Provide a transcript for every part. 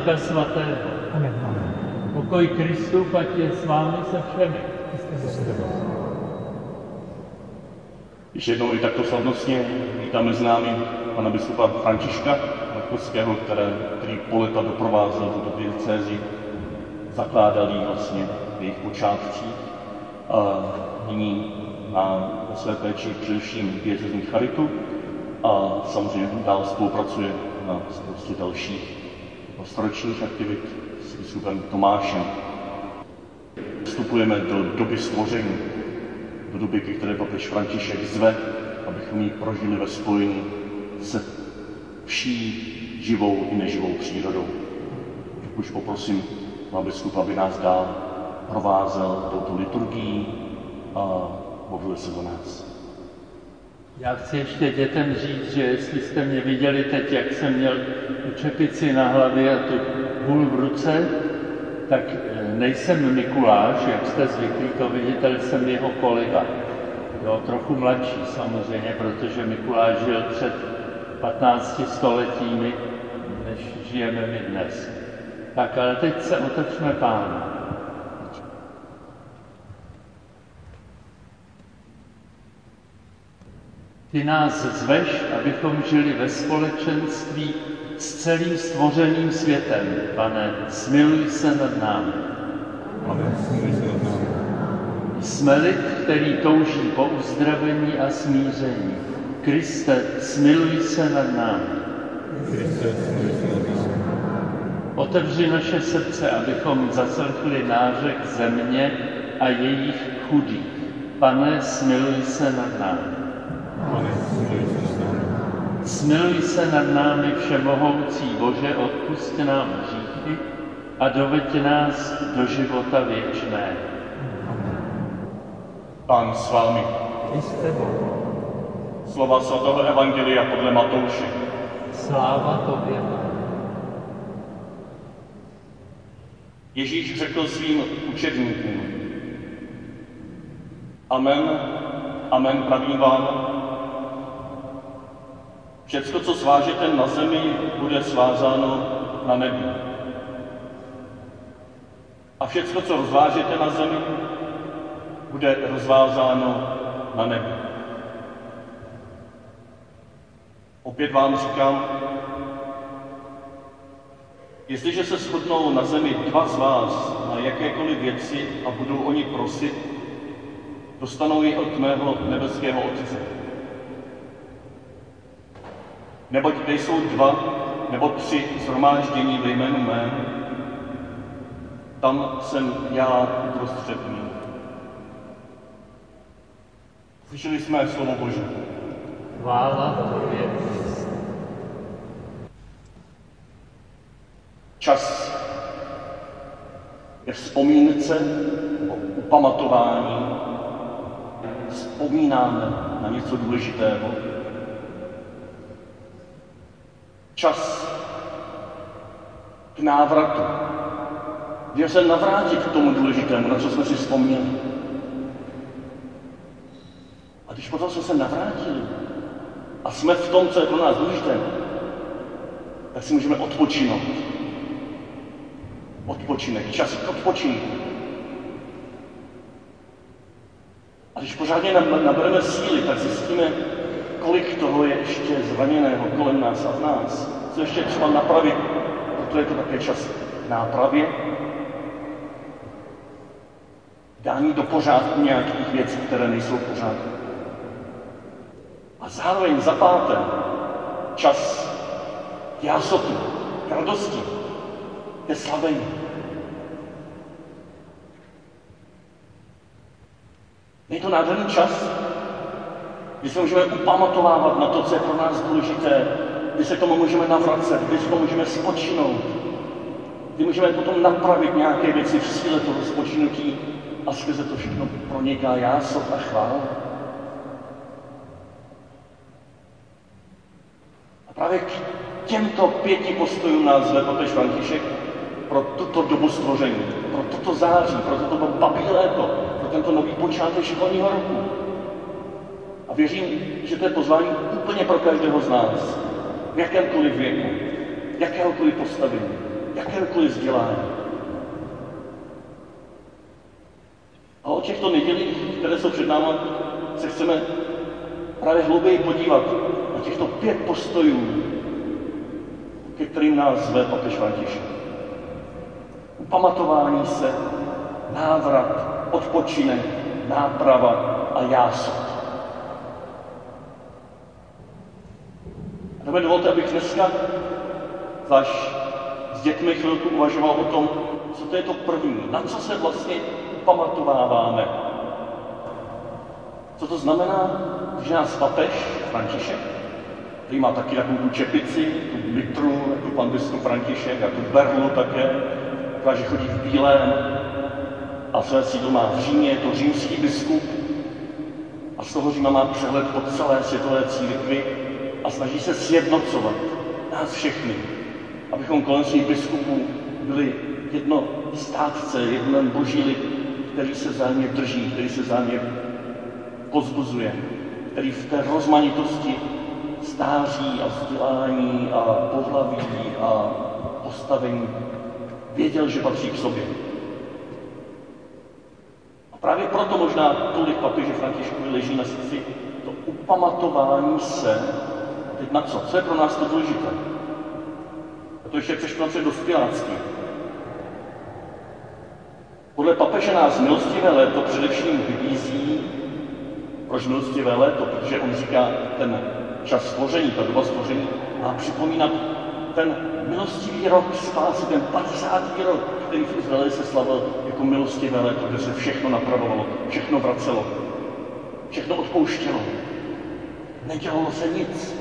Ducha Svatého. Amen. Pokoj Kristu, ať je s vámi se všemi. Ještě jednou i takto slavnostně vítáme s námi pana biskupa Františka Markovského, které, který po leta doprovázel tuto diecézi, zakládal ji vlastně v jejich počátcích. A nyní má ve své péči především diecezní charitu a samozřejmě dál spolupracuje na spoustě dalších pastoračních aktivit s biskupem Tomášem. Vstupujeme do doby stvoření, do doby, ke které papež František zve, abychom ji prožili ve spojení se vší živou i neživou přírodou. Tak už poprosím pana biskupa, aby nás dál provázel touto liturgií a modlil se za nás. Já chci ještě dětem říct, že jestli jste mě viděli teď, jak jsem měl tu čepici na hlavě a tu hůl v ruce, tak eh, nejsem Mikuláš, jak jste zvyklí to vidět, jsem jeho kolega. Jo, trochu mladší samozřejmě, protože Mikuláš žil před 15 stoletími, než žijeme my dnes. Tak ale teď se otočme pánu. Ty nás zveš, abychom žili ve společenství s celým stvořeným světem. Pane, smiluj se nad námi. Amen. Smiluj se nad námi. Jsme lid, který touží po uzdravení a smíření. Kriste, smiluj se nad námi. Kriste, smiluj se nad námi. Otevři naše srdce, abychom zaslechli nářek země a jejich chudých. Pane, smiluj se nad námi. Pane, smiluj se nad námi. Všemohoucí Bože, odpust nám hříchy a doveď nás do života věčného. Pán s vámi. I s tebou. Slova svatého Evangelia podle Matouše. Sláva Tobě. Ježíš řekl svým učedníkům, Amen, amen pravím vám, všecko, co svážete na zemi, bude svázáno na nebi. A všecko, co rozvážete na zemi, bude rozvázáno na nebi. Opět vám říkám, jestliže se shodnou na zemi dva z vás na jakékoliv věci a budou oni prosit, dostanou ji od mého nebeského Otce. Neboť kde jsou dva nebo tři zhromáždění ve jménu mém, tam jsem já uprostřed nich. Slyšeli jsme slovo Boží. Chvála Tobě. Čas je vzpomínce o upamatování. Vzpomínáme na něco důležitého. Čas k návratu. Kdy se navrátit k tomu důležitému, na co jsme si vzpomněli. A když potom jsme se navrátili a jsme v tom, co je pro nás důležité, tak si můžeme odpočinout. Odpočinek, čas k odpočinku. A když pořádně nabereme síly, tak zjistíme, kolik toho je ještě zraněného kolem nás a v nás. Co ještě třeba napravit, proto je to také čas k nápravě, dání do pořádku nějakých věcí, které nejsou v pořádku. A zároveň za páté čas jásotu, radosti, ke slavení. Je to nádherný čas, kdy se můžeme upamatovávat na to, co je pro nás důležité, kdy se k tomu můžeme navracet, kdy se tomu můžeme spočinout, kdy můžeme potom napravit nějaké věci v síle toho spočinutí a skrze to všechno proniká jásot a chvála. A právě k těmto pěti postojům nás zve papež František pro tuto dobu stvoření, pro toto září, pro toto babí léto, pro tento nový počátek školního roku. A věřím, že to je pozvání úplně pro každého z nás, v jakémkoliv věku, jakéhokoliv postavení, jakéhokoliv vzdělání. A o těchto nedělích, které jsou před námi, se chceme právě hlouběji podívat na těchto pět postojů, ke kterým nás zve papež František. Upamatování se, návrat, odpočinek, náprava a jásot. Mi dovolte, abych dneska, zvlášť s dětmi chvilku uvažoval o tom, co to je to první, na co se vlastně upamatováváme. Co to znamená, že nás papež František, který má taky takovou tu čepici, tu mitru, jako pan biskup František, a tu berlu také, taková, že chodí v bílém, a své sídlo má v Římě, je to římský biskup, a z toho Říma má přehled po celé světové církvi a snaží se sjednocovat nás všechny, abychom kolem svých biskupů byli jedno státce, jeden boží lid, který se vzájemně drží, který se vzájemně pozbuzuje, který v té rozmanitosti stáří a vzdělání a pohlaví a postavení věděl, že patří k sobě. A právě proto možná tolik papeže Františkovi leží na srdci to upamatování se, teď na co? Co je pro nás to důležité? A to ještě přešlo do dospěláctví. Podle papeže nás milostivé léto především vybízí, proč milostivé léto? Protože on říká, ten čas stvoření, ta doba stvoření má připomínat ten milostivý rok spásy, ten 50. rok, který v Izraeli se slavil jako milostivé léto, kde se všechno napravovalo, všechno vracelo, všechno odpouštělo. Nedělalo se nic.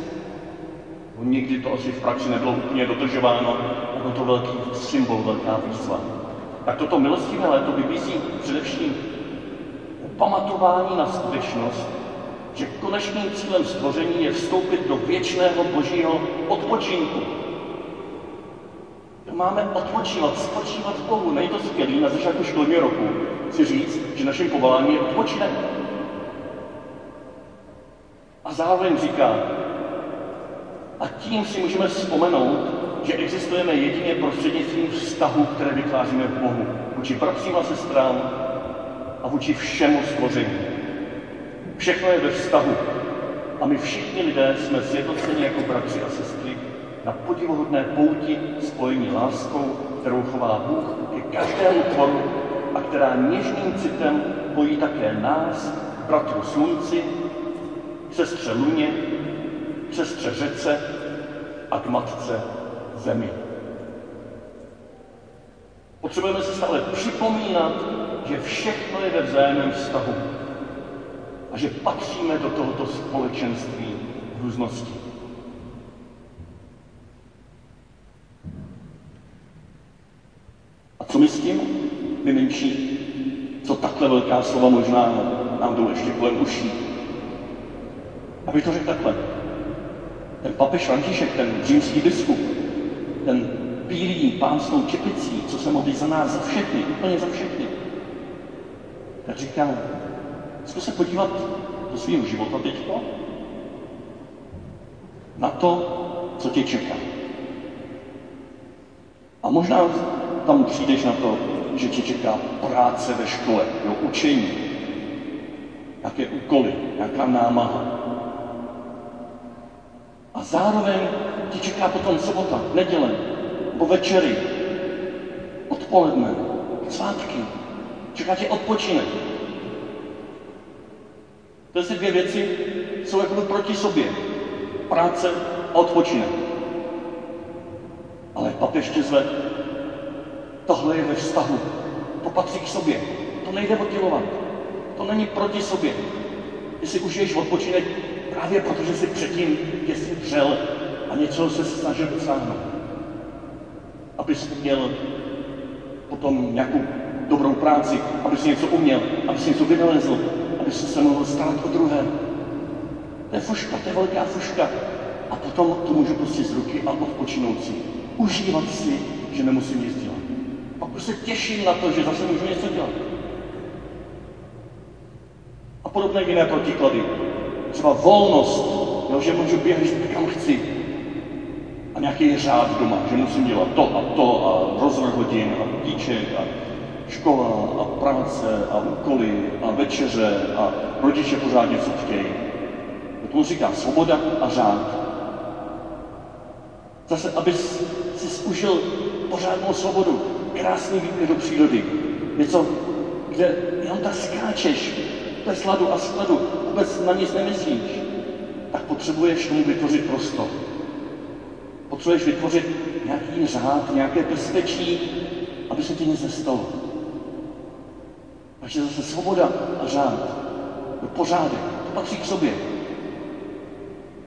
Nikdy to asi v praxi nebylo úplně dodržováno, byl to velký symbol, velká výzva. Tak toto milostivé léto vybízí především upamatování na skutečnost, že konečným cílem stvoření je vstoupit do věčného božího odpočinku. Máme odpočívat, spočívat v Bohu. Není to skvělý na začátku školního roku si říct, že naším povoláním je odpočinek. A zároveň říká, a tím si můžeme vzpomenout, že existujeme jedině prostřednictvím vztahu, které vytváříme v Bohu, vůči bratřím a sestrám a vůči všemu stvoření. Všechno je ve vztahu. A my všichni lidé jsme sjednoceni jako bratři a sestry na podivuhodné pouti spojení láskou, kterou chová Bůh ke každému tvoru a která něžným citem pojí také nás, bratru slunci, sestře luně, sestře řece a k matce zemi. Potřebujeme si stále připomínat, že všechno je ve vzájemném vztahu a že patříme do tohoto společenství různosti. A co my s tím, my menší, co takhle velká slova možná nám jdou ještě kolem uší? Abych to řekl takhle. Ten papež František, ten římský biskup, ten bílý pán s tou čepicí, co se modlí za nás, za všechny, úplně za všechny, tak říká, zkus se podívat do svého života teďko, na to, co tě čeká. A možná tam přijdeš na to, že tě čeká práce ve škole, jo, učení, nějaké úkoly, nějaká námaha. A zároveň ti čeká potom sobota, neděle, po večery, odpoledne, svátky. Čeká tě odpočinek. To ty dvě věci jsou jako proti sobě. Práce a odpočinek. Ale papež tě zve, tohle je ve vztahu. To patří k sobě. To nejde oddělovat. To není proti sobě. Si užiješ odpočinek právě protože si předtím jsi dřel a něco se snažil dosáhnout. Abys měl potom nějakou dobrou práci, aby si něco uměl, aby si něco vynalezl, aby si se mohl starat o druhé. To je fuška, to je velká fuška. A potom to můžu prostě z ruky a odpočinout si. Užívat si, že nemusím nic dělat. Pak se těším na to, že zase můžu něco dělat. A podobné jiné protiklady. Třeba volnost, jo, že můžu běhat, kam chci. A nějaký řád doma, že musím dělat to a to a rozvrh hodin a budíček a škola a práce a úkoly a večeře a rodiče pořád něco chtějí. To říká svoboda a řád. Zase, abys si užil pořádnou svobodu, krásný výběr do přírody. Něco, kde jenom tak skáčeš, to je sladu a skladu, vůbec na nic nemyslíš, tak potřebuješ tomu vytvořit prostor. Potřebuješ vytvořit nějaký řád, nějaké bezpečí, aby se ti nic nestalo. Takže zase svoboda a řád, pořádek, to patří k sobě.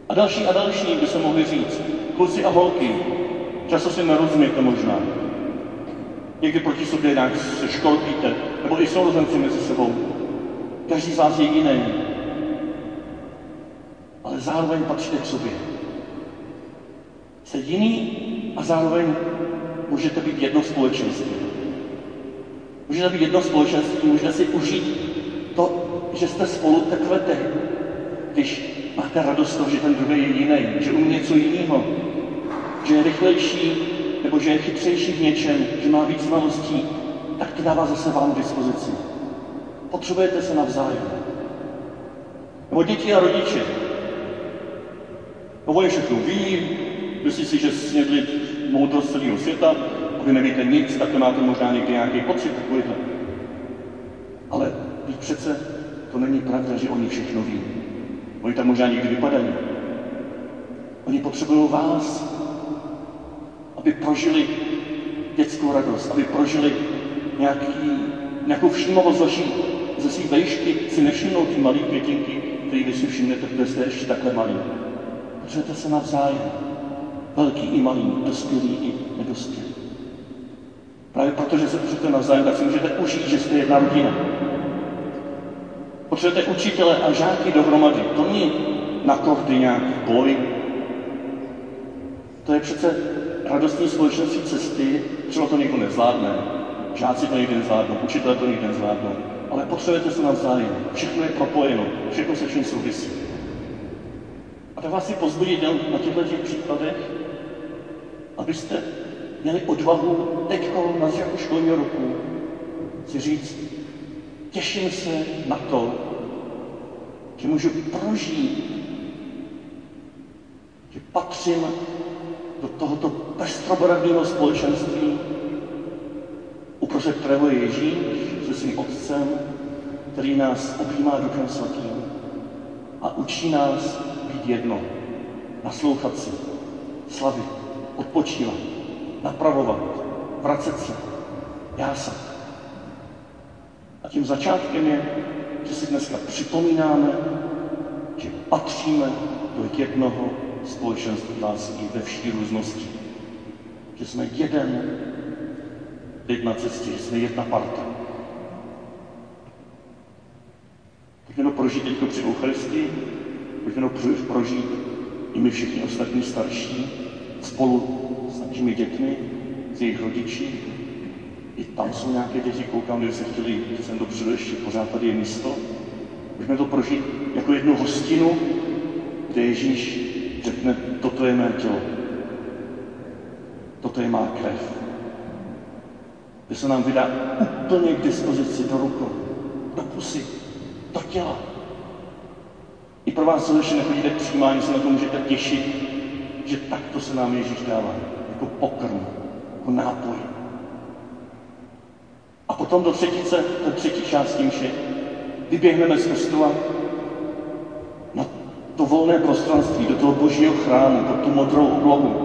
A další a další by se mohli říct. Kluci a holky, často si nerozumíte možná. Někdy proti sobě nějak se školpíte, nebo i sourozenci mezi sebou. Každý z vás je jiný. Ale zároveň patříte k sobě. Jste jiný a zároveň můžete být jedno společenství. Můžete být jedno společenství, můžete si užít to, že jste spolu teprve tehdy, když máte radost toho, že ten druhý je jiný, že umí něco jiného, že je rychlejší, nebo že je chytřejší v něčem, že má víc znalostí, tak to dává zase vám k dispozici. Potřebujete se navzájem. Nebo děti a rodiče. No oni všechno ví, myslí si, že snědli moudrost celého světa, a vy nevíte nic, tak to máte možná někdy nějaký pocit takovýhle. Ale teď přece to není pravda, že oni všechno ví. Oni tam možná někdy vypadají. Oni potřebují vás, aby prožili dětskou radost, aby prožili nějaký, nějakou všímavost vaší, ze svých vejšky si nevšimnou ty malé květinky, které vy si všimnete, kde jste ještě takhle malý. Potřebujete se navzájem. Velký i malý, dospělý i nedospělý. Právě protože se potřebujete navzájem, tak si můžete užít, že jste jedna rodina. Potřebujete učitele a žáky dohromady. To není na kordy nějaký boj. To je přece radostní společenství cesty, třeba to někdo nezvládne, žáci to někdy nezvládnou, učitelé to někdy nezvládnou, ale potřebujete se navzájem. Všechno je propojeno, všechno se vším souvisí. Tak vás si pozbudit na těchto těch příkladech, abyste měli odvahu teď na začátku školního roku si říct, těším se na to, že můžu prožít, že patřím do tohoto pestrobarevného společenství, uprostřed kterého je Ježíš se svým otcem, který nás objímá duchem svatým a učí nás být jedno, naslouchat si, slavit, odpočívat, napravovat, vracet se, jásat. A tím začátkem je, že si dneska připomínáme, že patříme do jednoho společenství lásky ve vší různosti. Že jsme jeden. Teď na cestě, že jsme jedna parta. Pojďme to prožít teď při Eucharistii, to prožít i my všichni ostatní starší spolu s našimi dětmi, s jejich rodiči. I tam jsou nějaké děti, koukám, kde se chtěli sem dopředu ještě, pořád tady je místo. Pojďme to prožít jako jednu hostinu, kde Ježíš řekne, toto je mé tělo, toto je má krev. Kde se nám vydá úplně k dispozici do rukou, do pusy, do těla. Pro vás, co ještě nechodíte k přijímání, se na to můžete těšit, že takto se nám Ježíš dává, jako pokrm, jako nápoj. A potom do třetice, do třetí části mše, vyběhneme z kostela na to volné prostranství, do toho božího chrámu, pod tu modrou oblohu.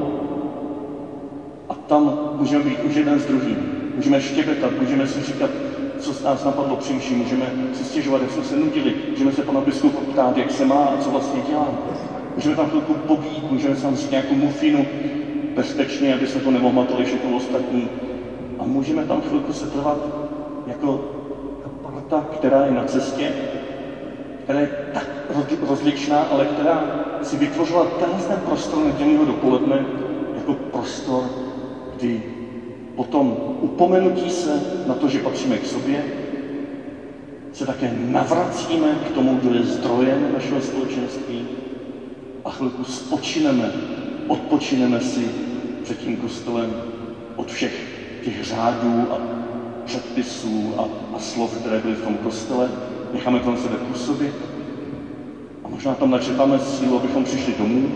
A tam můžeme být už jeden s druhým. Můžeme štěbetat, můžeme si říkat, co z nás napadlo při mši, můžeme si stěžovat, jak jsme se nudili, můžeme se pana biskupa ptát, jak se má a co vlastně dělá. Můžeme tam chvilku pobít, můžeme tam říct nějakou mufinu bezpečně, aby se to nemohmatali všechno ostatní. A můžeme tam chvilku se trvat jako parta, která je na cestě, která je tak rozličná, ale která si vytvořila tenhle ten prostor nedělního dopoledne jako prostor, kdy potom upomenutí se na to, že patříme k sobě, se také navracíme k tomu, kdo je zdrojem našeho společenství a chvilku spočineme odpočineme si před tím kostelem od všech těch řádů a předpisů a, a slov, které byly v tom kostele, necháme na sebe působit a možná tam načetáme sílu, abychom přišli domů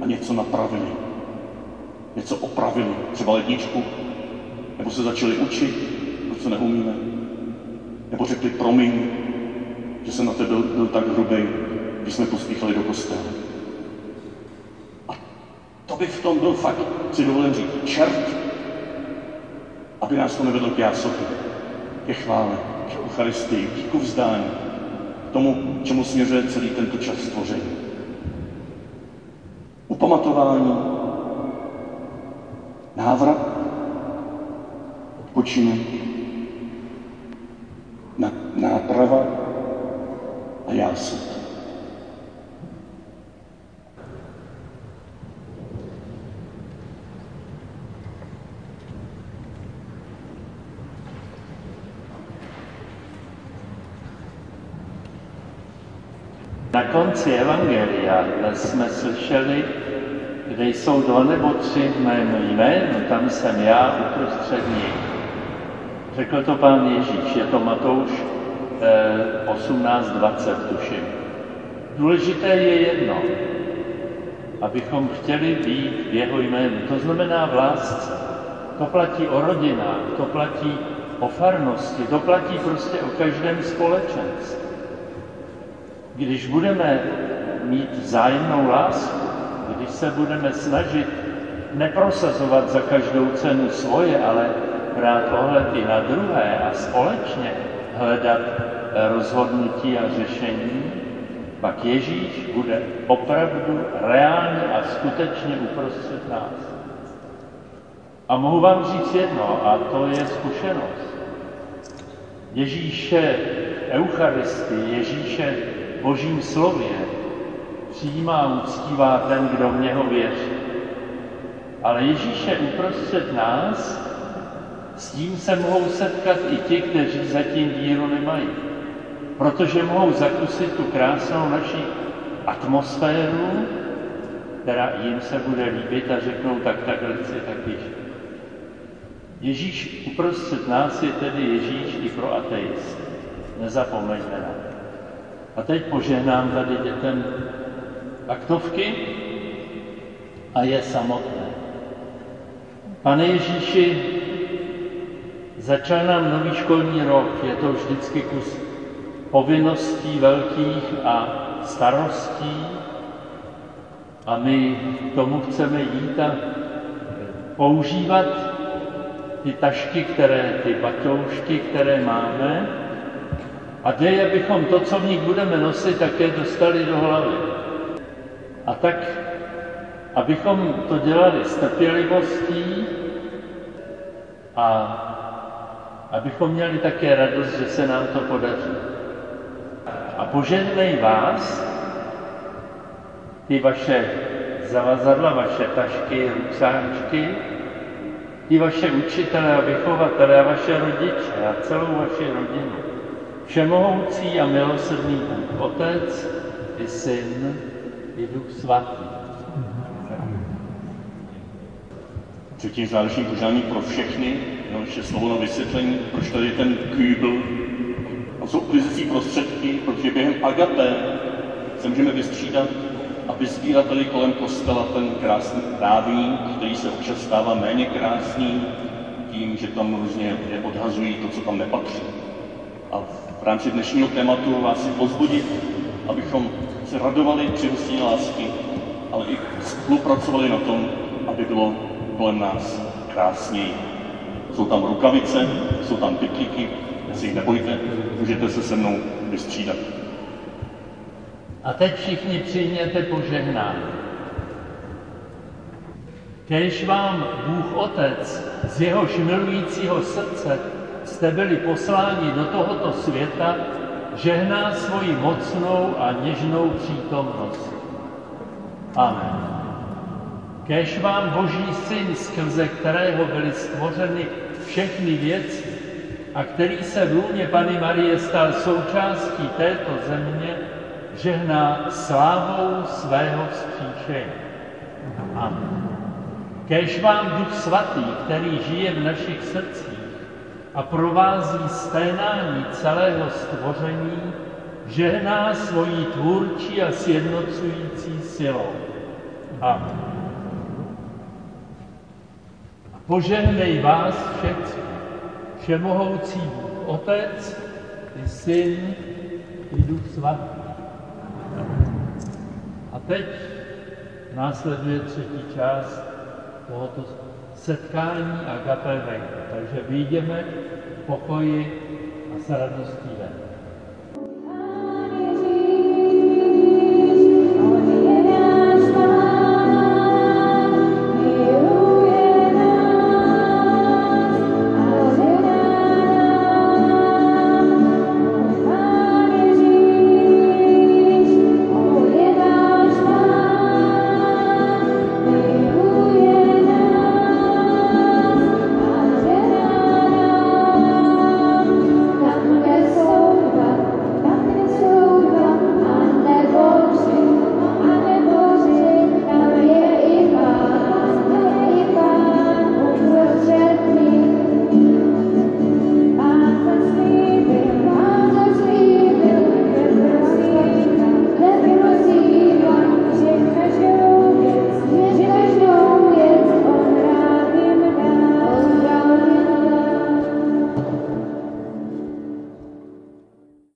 a něco napravili. Něco opravili, třeba ledničku, nebo se začali učit, to, co neumíme, nebo řekli promiň, že jsem na tebe byl, byl tak hrubý, když jsme pospíchali do kostela. A to by v tom byl fakt, si dovolím říct, čert, aby nás to nevedlo k jásotě, ke chvále, k Eucharistii, k vzdání, k tomu, čemu směřuje celý tento čas stvoření. Upamatování, návrat, odpočinek, náprava a jásot. Na konci Evangelia jsme slyšeli, kde jsou dva nebo tři v mém jménu, tam jsem já uprostřed nich. Řekl to pán Ježíš, je to Matouš eh, 18.20, tuším. Důležité je jedno, abychom chtěli být v jeho jménu. To znamená v lásce. To platí o rodinách, to platí o farnosti, to platí prostě o každém společenství. Když budeme mít vzájemnou lásku, když se budeme snažit neprosazovat za každou cenu svoje, ale brát ohled i na druhé a společně hledat rozhodnutí a řešení, pak Ježíš bude opravdu reálně a skutečně uprostřed nás. A mohu vám říct jedno, a to je zkušenost. Ježíše Eucharistii, Ježíše Božím slově přijímá uctívá ten, kdo v něho věří. Ale Ježíše uprostřed nás, s tím se mohou setkat i ti, kteří zatím víru nemají. Protože mohou zakusit tu krásnou naši atmosféru, která jim se bude líbit a řeknou, tak takhle chci taky Ježíš uprostřed nás je tedy Ježíš i pro ateisty. Nezapomeňme na to. A teď požehnám tady dětem aktovky a je samotné. Pane Ježíši, začal nám nový školní rok, je to vždycky kus povinností velkých a starostí a my tomu chceme jít a používat ty tašky, které, ty batoušky, které máme, a dej, abychom to, co v nich budeme nosit, také dostali do hlavy. A tak, abychom to dělali s trpělivostí a abychom měli také radost, že se nám to podaří. A požehnej vás, ty vaše zavazadla, vaše tašky, rucáčky, i vaše učitele a vychovatele a vaše rodiče a celou vaši rodinu. Všemohoucí a milosrdný Bůh, Otec i Syn i Duch Svatý. Třetí záleží požádání pro všechny, no ještě slovo na vysvětlení, proč tady ten kýbl. A jsou uklízecí prostředky, protože během agapé se můžeme vystřídat a vyzbírat tady kolem kostela ten krásný trávník, který se občas stává méně krásný, tím, že tam různě odhazují to, co tam nepatří. A v rámci dnešního tématu vás si pozbudit, abychom se radovali při lásky, ale i spolupracovali na tom, aby bylo kolem nás krásněji. Jsou tam rukavice, jsou tam pytlíky, si jich nebojte, můžete se se mnou vystřídat. A teď všichni přijměte požehnání. Kež vám Bůh Otec z jehož milujícího srdce jste byli posláni do tohoto světa, žehná svoji mocnou a něžnou přítomnost. Amen. Kež vám Boží Syn, skrze kterého byly stvořeny všechny věci a který se v lůně Pany Marie stal součástí této země, žehná slávou svého vzkříšení. Amen. Kéž vám Duch Svatý, který žije v našich srdcích a provází sténání celého stvoření, žehná svojí tvůrčí a sjednocující silou. Amen. Požehnej vás všech, všemohoucí Otec, i Syn, i Duch Svatý. A teď následuje třetí část tohoto setkání a Vejka. Takže vyjdeme v pokoji a s radostí ven.